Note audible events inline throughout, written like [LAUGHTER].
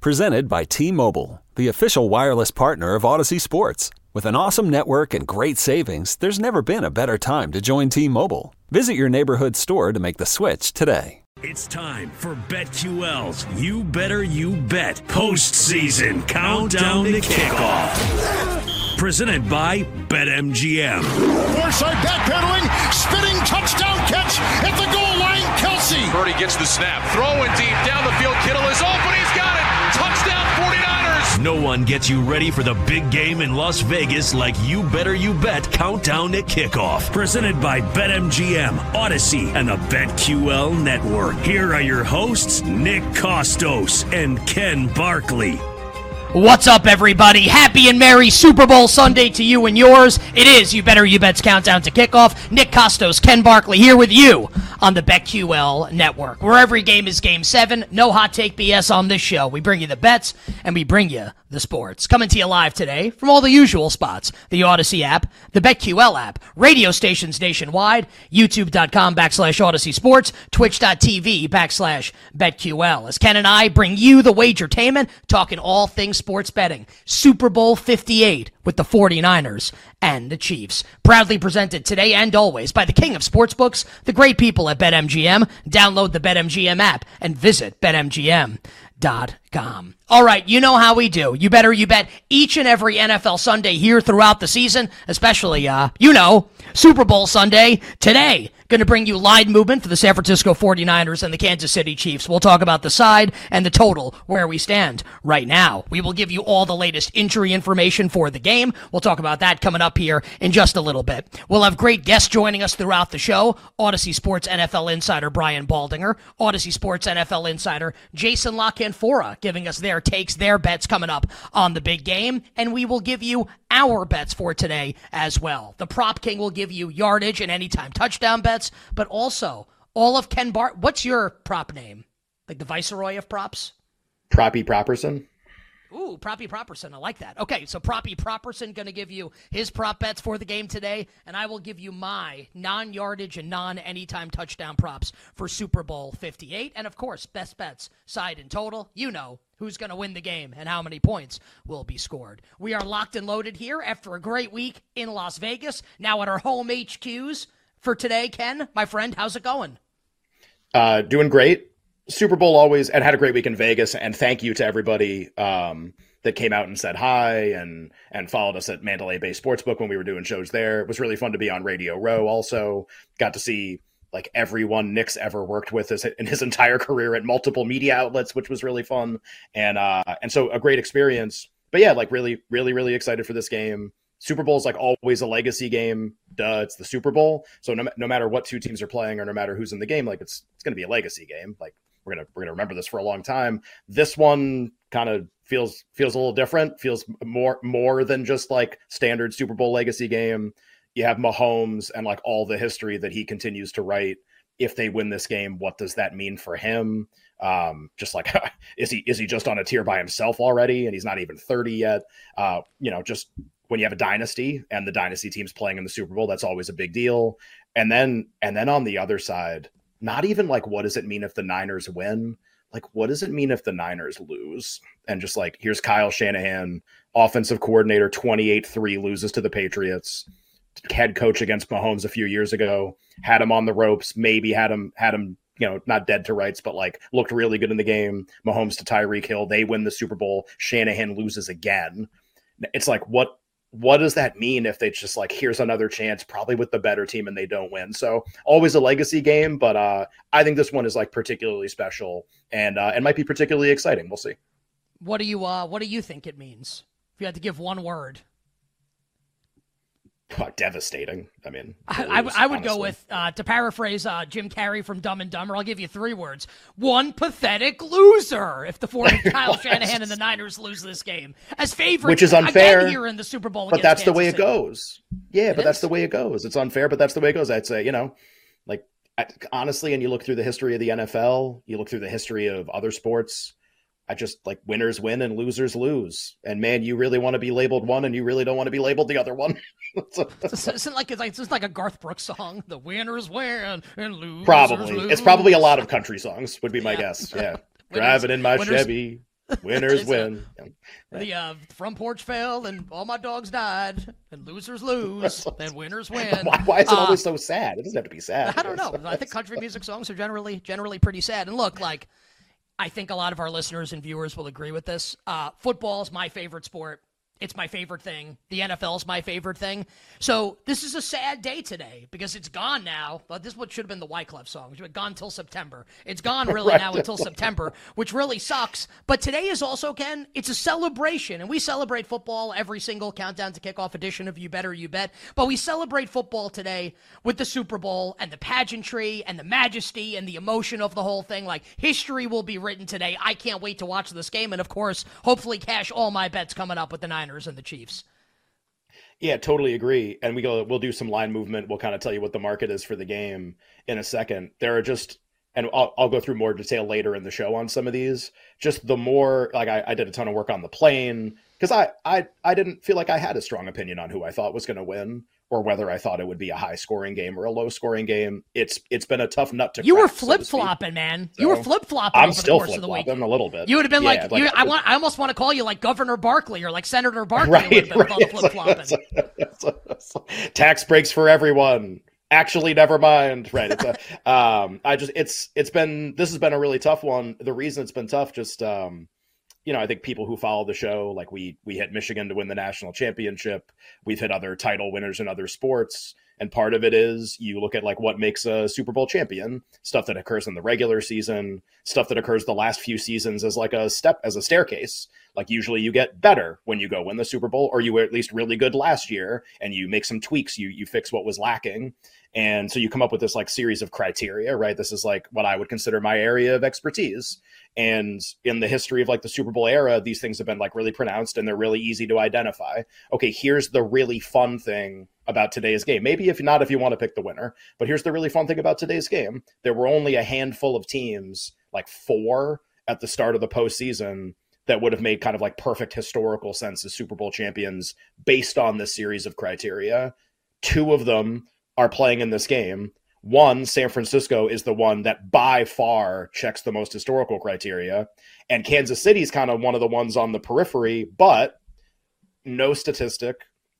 Presented by T Mobile, the official wireless partner of Audacy Sports. With an awesome network and great savings, there's never been a better time to join T Mobile. Visit your neighborhood store to make the switch today. It's time for BetQL's You Better You Bet postseason countdown to kickoff. Presented by BetMGM. Foresight backpedaling, spinning touchdown catch at the goal line. Kelce. Purdy gets the snap, throwing deep down the field. Kittle is open. He's got it. Touchdown 49ers. No one gets you ready for the big game in Las Vegas like You Better You Bet Countdown to Kickoff. Presented by BetMGM, Audacy, and the BetQL Network. Here are your hosts, Nick Kostos and Ken Barkley. What's up, everybody? Happy and merry Super Bowl Sunday to you and yours. It is You Better You Bet's countdown to kickoff. Nick Kostos, Ken Barkley here with you on the BetQL network, where every game is game seven. No hot take BS on this show. We bring you the bets and we bring you the sports. Coming to you live today from all the usual spots the Audacy app, the BetQL app, radio stations nationwide, youtube.com backslash Audacy Sports, twitch.tv backslash BetQL. As Ken and I bring you the wagertainment, talking all things sports betting. Super Bowl 58 with the 49ers and the Chiefs. Proudly presented today and always by the king of sportsbooks, the great people at BetMGM. Download the BetMGM app and visit BetMGM dot com. All right, you know how we do. You better you bet each and every NFL Sunday here throughout the season, especially uh, you know, Super Bowl Sunday today. Going to bring you line movement for the San Francisco 49ers and the Kansas City Chiefs. We'll talk about the side and the total where we stand right now. We will give you all the latest injury information for the game. We'll talk about that coming up here in just a little bit. We'll have great guests joining us throughout the show. Audacy Sports NFL insider Brian Baldinger, Audacy Sports NFL insider Jason La Canfora giving us their takes, their bets coming up on the big game, and we will give you our bets for today as well. The Prop King will give you yardage and anytime touchdown bets, but also all of Ken Bart. What's your prop name? Like the Viceroy of props? Proppy Properson. Ooh, Proppy Properson. I like that. Okay, so Proppy Properson going to give you his prop bets for the game today, and I will give you my non yardage and non anytime touchdown props for Super Bowl 58. And of course, best bets, side and total. You know who's going to win the game and how many points will be scored. We are locked and loaded here after a great week in Las Vegas, now at our home HQs for today. Ken, my friend, how's it going? Uh, doing great. Super Bowl always and had a great week in Vegas. And thank you to everybody um, that came out and said hi and and followed us at Mandalay Bay Sportsbook when we were doing shows there. It was really fun to be on Radio Row. Also, got to see like everyone Nick's ever worked with in his entire career at multiple media outlets, which was really fun. And uh, and so a great experience. But yeah, like really, really, really excited for this game. Super Bowl is like always a legacy game. Duh, it's the Super Bowl. So no, no matter what two teams are playing or no matter who's in the game, like it's it's going to be a legacy game. Like we're gonna we're gonna remember this for a long time. This one kind of feels feels a little different. Feels more more than just like standard Super Bowl legacy game. You have Mahomes and like all the history that he continues to write. If they win this game, what does that mean for him? Um, just like [LAUGHS] is he is he just on a tier by himself already, and he's not even thirty yet? Uh, you know, just when you have a dynasty and the dynasty teams playing in the Super Bowl, that's always a big deal. And then and then on the other side, not even like what does it mean if the Niners win? Like what does it mean if the Niners lose? And just like here's Kyle Shanahan, offensive coordinator, 28-3 loses to the Patriots. Head coach against Mahomes a few years ago, had him on the ropes, maybe had him had him you know, not dead to rights, but like looked really good in the game. Mahomes to Tyreek Hill, they win the Super Bowl. Shanahan loses again. It's like what what does that mean if they just like here's another chance, probably with the better team, and they don't win? So always a legacy game, but uh, I think this one is like particularly special and uh, and might be particularly exciting. We'll see. What do you uh, what do you think it means? If you had to give one word. Devastating. I mean, I, I, I, would honestly. go with uh, to paraphrase uh, Jim Carrey from Dumb and Dumber. I'll give you three words: one pathetic loser. If the four [LAUGHS] Kyle Shanahan and the Niners lose this game as favorites, which is unfair here in the Super Bowl, but that's Kansas the way City. it goes. Yeah, it but is? that's the way it goes. It's unfair, but that's the way it goes. I'd say, you know, like honestly, and you look through the history of the NFL, you look through the history of other sports I just like winners win and losers lose. And man, you really want to be labeled one, and you really don't want to be labeled the other one. [LAUGHS] so, isn't like it's like it's like a Garth Brooks song. The winners win and losers probably. Lose. It's probably a lot of country songs. Would be my yeah. guess. Yeah, [LAUGHS] winners, driving in my winners, Chevy. [LAUGHS] Winners win. The uh, front porch fell and all my dogs died, and losers lose, and winners win. Why, why is it uh, always so sad? It doesn't have to be sad. I don't know. I think country music songs are generally generally pretty sad. And look, like I think a lot of our listeners and viewers will agree with this. Uh, football is my favorite sport. It's my favorite thing. The NFL is my favorite thing. So this is a sad day today because it's gone now. But this is what should have been the Wyclef song. It's been gone till September. It's gone really Right. now until September, which really sucks. But today is also, Ken, it's a celebration. And we celebrate football every single countdown to kickoff edition of You Better You Bet. But we celebrate football today with the Super Bowl and the pageantry and the majesty and the emotion of the whole thing. Like history will be written today. I can't wait to watch this game. And of course, hopefully cash all my bets coming up with the Niners and the Chiefs. Yeah, totally agree. And we go, we'll do some line movement. We'll kind of tell you what the market is for the game in a second. There are just, and I'll, I'll go through more detail later in the show on some of these. Just the more, like I, I did a ton of work on the plane because I, I, I didn't feel like I had a strong opinion on who I thought was going to win or whether I thought it would be a high scoring game or a low scoring game. It's, it's been a tough nut to. Crack. You were crack, so to flip flopping, man. you were flip flopping. I'm still flip of the week. flopping a little bit. You would have been Yeah, like, you, I want. I almost want to call you like Governor Barkley or like Senator [LAUGHS] Barkley. right, would have been with flip right. flopping. [LAUGHS] Tax breaks for everyone. Actually, never mind. Right. It's a, [LAUGHS] um, I just, it's, it's been, this has been a really tough one. The reason it's been tough, just, um, you know, I think people who follow the show, like we, we hit Michigan to win the national championship. We've hit other title winners in other sports. And part of it is you look at like what makes a Super Bowl champion, stuff that occurs in the regular season, stuff that occurs the last few seasons as like a step, as a staircase. Like usually you get better when you go win the Super Bowl, or you were at least really good last year and you make some tweaks, you you fix what was lacking. And so you come up with this like series of criteria, right? This is like what I would consider my area of expertise. And in the history of like the Super Bowl era, these things have been like really pronounced and they're really easy to identify. Okay, here's the really fun thing about today's game. Maybe if not, if you want to pick the winner, but here's the really fun thing about today's game. There were only a handful of teams, like four at the start of the postseason, that would have made kind of like perfect historical sense as Super Bowl champions based on this series of criteria. Two of them are playing in this game. One, San Francisco, is the one that by far checks the most historical criteria. And Kansas City is kind of one of the ones on the periphery, but no statistic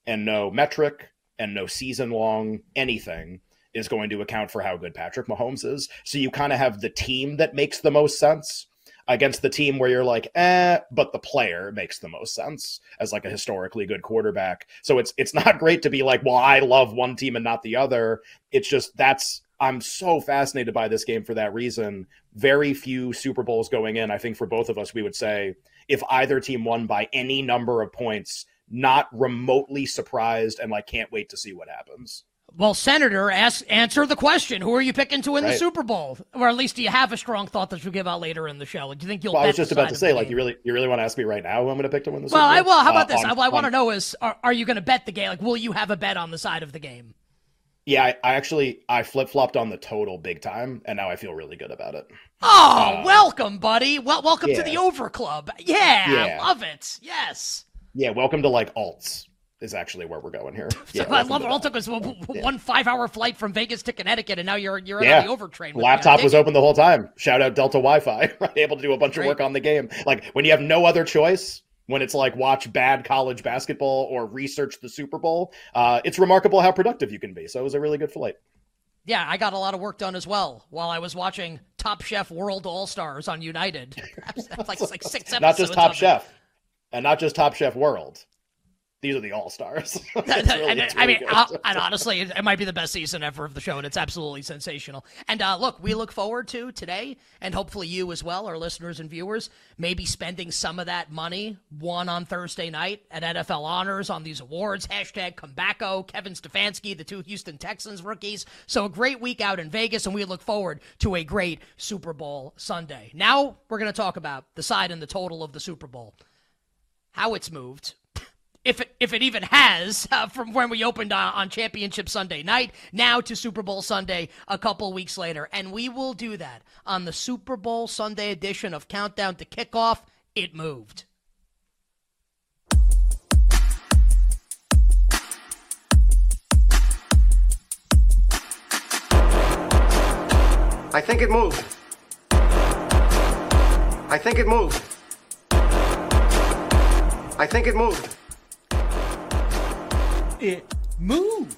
and no metric and no season long anything is going to account for how good Patrick Mahomes is. So you kind of have the team that makes the most sense against the team where you're like, eh, but the player makes the most sense as like a historically good quarterback. So it's it's not [LAUGHS] great to be like, well, I love one team and not the other. It's just that's I'm so fascinated by this game for that reason. Very few Super Bowls going in. I think for both of us, we would say if either team won by any number of points, not remotely surprised and like can't wait to see what happens. Well, Senator, ask answer the question: Who are you picking to win the Super Bowl? Or at least do you have a strong thought that you'll give out later in the show? Do you think you'll? Well, I was just about to say, like, game? you really, you really want to ask me right now who I'm going to pick to win the Well, Super I, Bowl? well, how about Uh, this? on- what I want to know is: are, are you going to bet the game? Like, will you have a bet on the side of the game? Yeah, I, I actually I flip flopped on the total big time, and now I feel really good about it. Oh, Uh, welcome, buddy. Well, welcome to the Over Club. Yeah, Yeah. I love it. Yes. Yeah, welcome to like alts is actually where we're going here. [LAUGHS] Yeah, I love it. All took us one five-hour flight from Vegas to Connecticut, and now you're you're Yeah. on the over train. with me. Laptop was open the whole time. Shout out Delta Wi-Fi. [LAUGHS] Able to do a bunch Great. of work on the game. Like when you have no other choice, when it's like watch bad college basketball or research the Super Bowl, uh, it's remarkable how productive you can be. So it was a really good flight. Yeah, I got a lot of work done as well while I was watching Top Chef World All Stars on United. [LAUGHS] That's like, like six episodes. not just Top of it. Chef, and not just Top Chef World. These are the all stars. [LAUGHS] and, I mean, and honestly, it, it, might be the best season ever of the show, and it's absolutely sensational. And uh, look, we look forward to today, and hopefully you as well, our listeners and viewers, maybe spending some of that money, one on Thursday night at NFL Honors on these awards. Hashtag Comebaco, Kevin Stefanski, the two Houston Texans rookies. So a great week out in Vegas, and we look forward to a great Super Bowl Sunday. Now we're going to talk about the side and the total of the Super Bowl, how it's moved if it, if it even has, [LAUGHS] uh, from when we opened uh, on Championship Sunday night, now to Super Bowl Sunday a couple weeks later. And we will do that on the Super Bowl Sunday edition of Countdown to Kickoff. It moved. I think it moved. I think it moved. I think it moved it moved.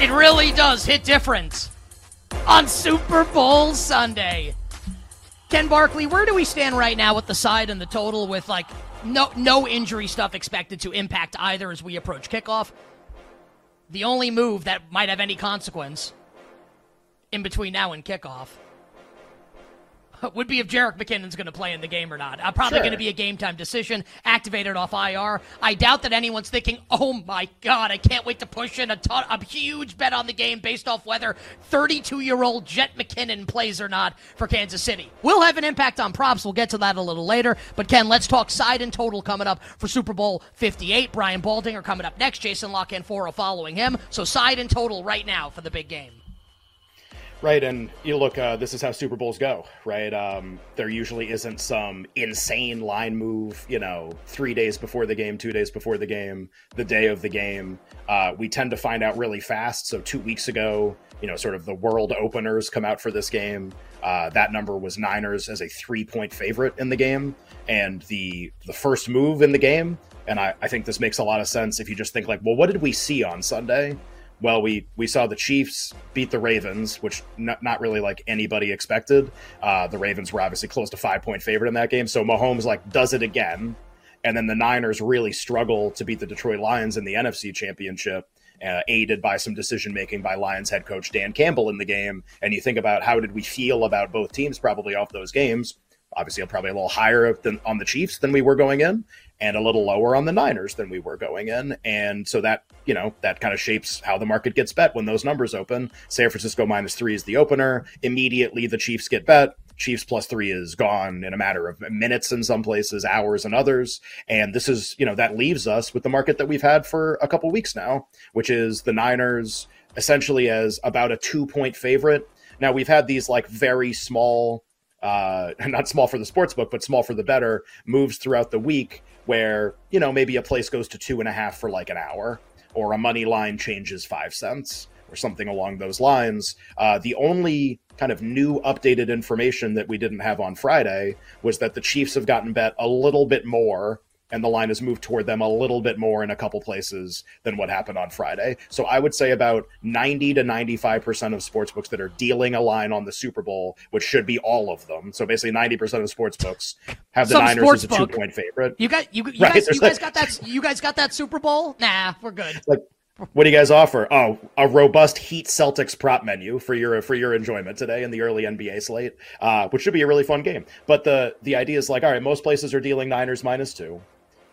It really does hit different on Super Bowl Sunday. Ken Barkley, where do we stand right now with the side and the total with like no no injury stuff expected to impact either as we approach kickoff? The only move that might have any consequence in between now and kickoff [LAUGHS] would be if Jerick McKinnon's going to play in the game or not. Uh, probably sure. going to be a game time decision, activated off IR. I doubt that anyone's thinking, "Oh my God, I can't wait to push in a, ton, a huge bet on the game based off whether 32-year-old Jet McKinnon plays or not for Kansas City." Will have an impact on props. We'll get to that a little later. But Ken, let's talk side and total coming up for Super Bowl 58. Brian Baldinger coming up next. Jason La Canfora following him. So side and total right now for the big game. Right, and you look, uh, this is how Super Bowls go, right? Um, there usually isn't some insane line move, you know, three days before the game, two days before the game, the day of the game. Uh, we tend to find out really fast. So, two weeks ago, you know, sort of the world openers come out for this game. Uh, that number was Niners as a three point favorite in the game. And the the first move in the game, and I, I think this makes a lot of sense if you just think like, well, what did we see on Sunday? Well, we we saw the Chiefs beat the Ravens, which not, not really like anybody expected. Uh, the Ravens were obviously close to five point favorite in that game, so Mahomes like does it again, and then the Niners really struggle to beat the Detroit Lions in the NFC Championship. Uh, aided by some decision making by Lions head coach Dan Campbell in the game. And you think about how did we feel about both teams probably off those games. Obviously, probably a little higher than on the Chiefs than we were going in, and a little lower on the Niners than we were going in. And so that, you know, that kind of shapes how the market gets bet when those numbers open. San Francisco minus three is the opener. Immediately the Chiefs get bet. Chiefs plus three is gone in a matter of minutes in some places, hours in others. And this is, you know, that leaves us with the market that we've had for a couple weeks now, which is the Niners essentially as about a two point favorite. Now we've had these like very small uh, [LAUGHS] not small for the sports book, but small for the better moves throughout the week where you know maybe a place goes to two and a half for like an hour or a money line changes five cents or something along those lines. Uh, the only kind of new updated information that we didn't have on friday was that the chiefs have gotten bet a little bit more and the line has moved toward them a little bit more in a couple places than what happened on Friday. So I would say about 90 to 95% of sportsbooks that are dealing a line on the Super Bowl, which should be all of them. So basically 90% of sportsbooks have the Some Niners as a two point favorite. You got you, you right? guys you guys got that you guys got that Super Bowl? Nah, we're good. Like what do you guys offer? Oh, a robust Heat Celtics prop menu for your for your enjoyment today in the early NBA slate, uh, which should be a really fun game. But the the idea is like, all right, most places are dealing Niners minus two.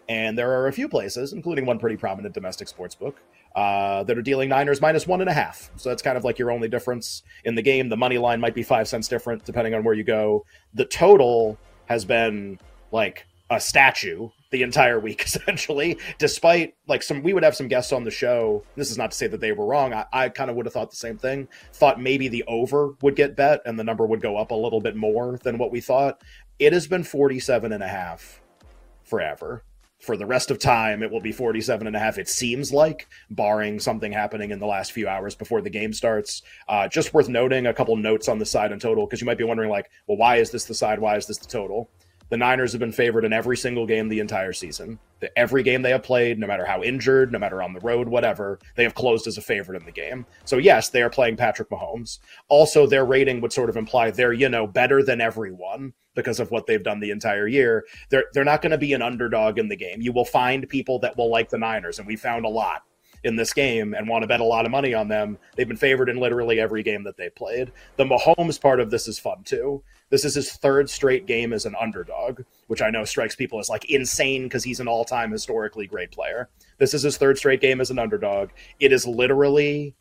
And there are a few places, including one pretty prominent domestic sports book, uh, that are dealing Niners minus one and a half. So that's kind of like your only difference in the game. The money line might be five cents different depending on where you go. The total has been like a statue the entire week [LAUGHS] essentially despite like some we would have some guests on the show this is not to say that they were wrong i, I kind of would have thought the same thing thought maybe the over would get bet and the number would go up a little bit more than what we thought it has been 47 and a half forever for the rest of time it will be 47 and a half it seems like barring something happening in the last few hours before the game starts. Uh, just worth noting a couple notes on the side and total because you might be wondering like well why is this the side? Why is this the total? The niners have been favored in every single game the entire season. The, every game they have played no matter how injured no matter on the road whatever they have closed as a favorite in the game. So yes they are playing patrick mahomes. Also their rating would sort of imply they're you know better than everyone because of what they've done the entire year. They're they're not going to be an underdog in the game. You will find people that will like the Niners, and we found a lot in this game and want to bet a lot of money on them. They've been favored in literally every game that they've played. The Mahomes part of this is fun too. This is his third straight game as an underdog, which I know strikes people as like insane because he's an all-time historically great player. This is his third straight game as an underdog. It is literally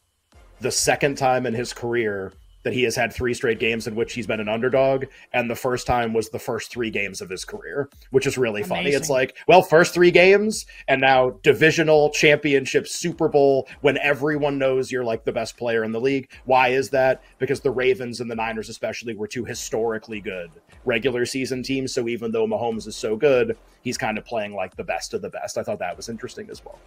the second time in his career that he has had three straight games in which he's been an underdog, and the first time was the first three games of his career, which is really Amazing. funny. It's like, well, first three games, and now divisional championship, Super Bowl, when everyone knows you're like the best player in the league. Why is that? Because the Ravens and the Niners, especially, were two historically good regular season teams. So even though Mahomes is so good, he's kind of playing like the best of the best. I thought that was interesting as well.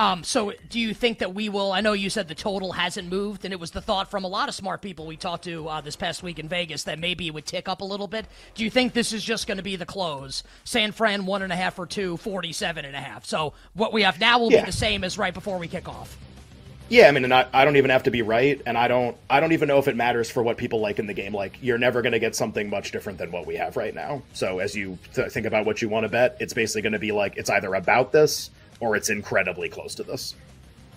Um, so, do you think that we will? I know you said the total hasn't moved, and it was the thought from a lot of smart people we talked to uh, this past week in Vegas that maybe it would tick up a little bit. Do you think this is just going to be the close? San Fran one and a half or two, 47 and a half. So, what we have now will yeah. be the same as right before we kick off. Yeah, I mean, and I, I don't even have to be right, and I don't I don't even know if it matters for what people like in the game. Like, you're never going to get something much different than what we have right now. So, as you th- think about what you want to bet, it's basically going to be like it's either about this or it's incredibly close to this.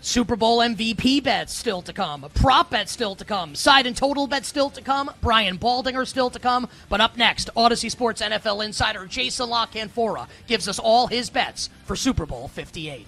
Super Bowl MVP bets still to come. Prop bets still to come. Side and total bets still to come. Brian Baldinger still to come. But up next, Audacy Sports NFL insider Jason La Canfora gives us all his bets for Super Bowl 58.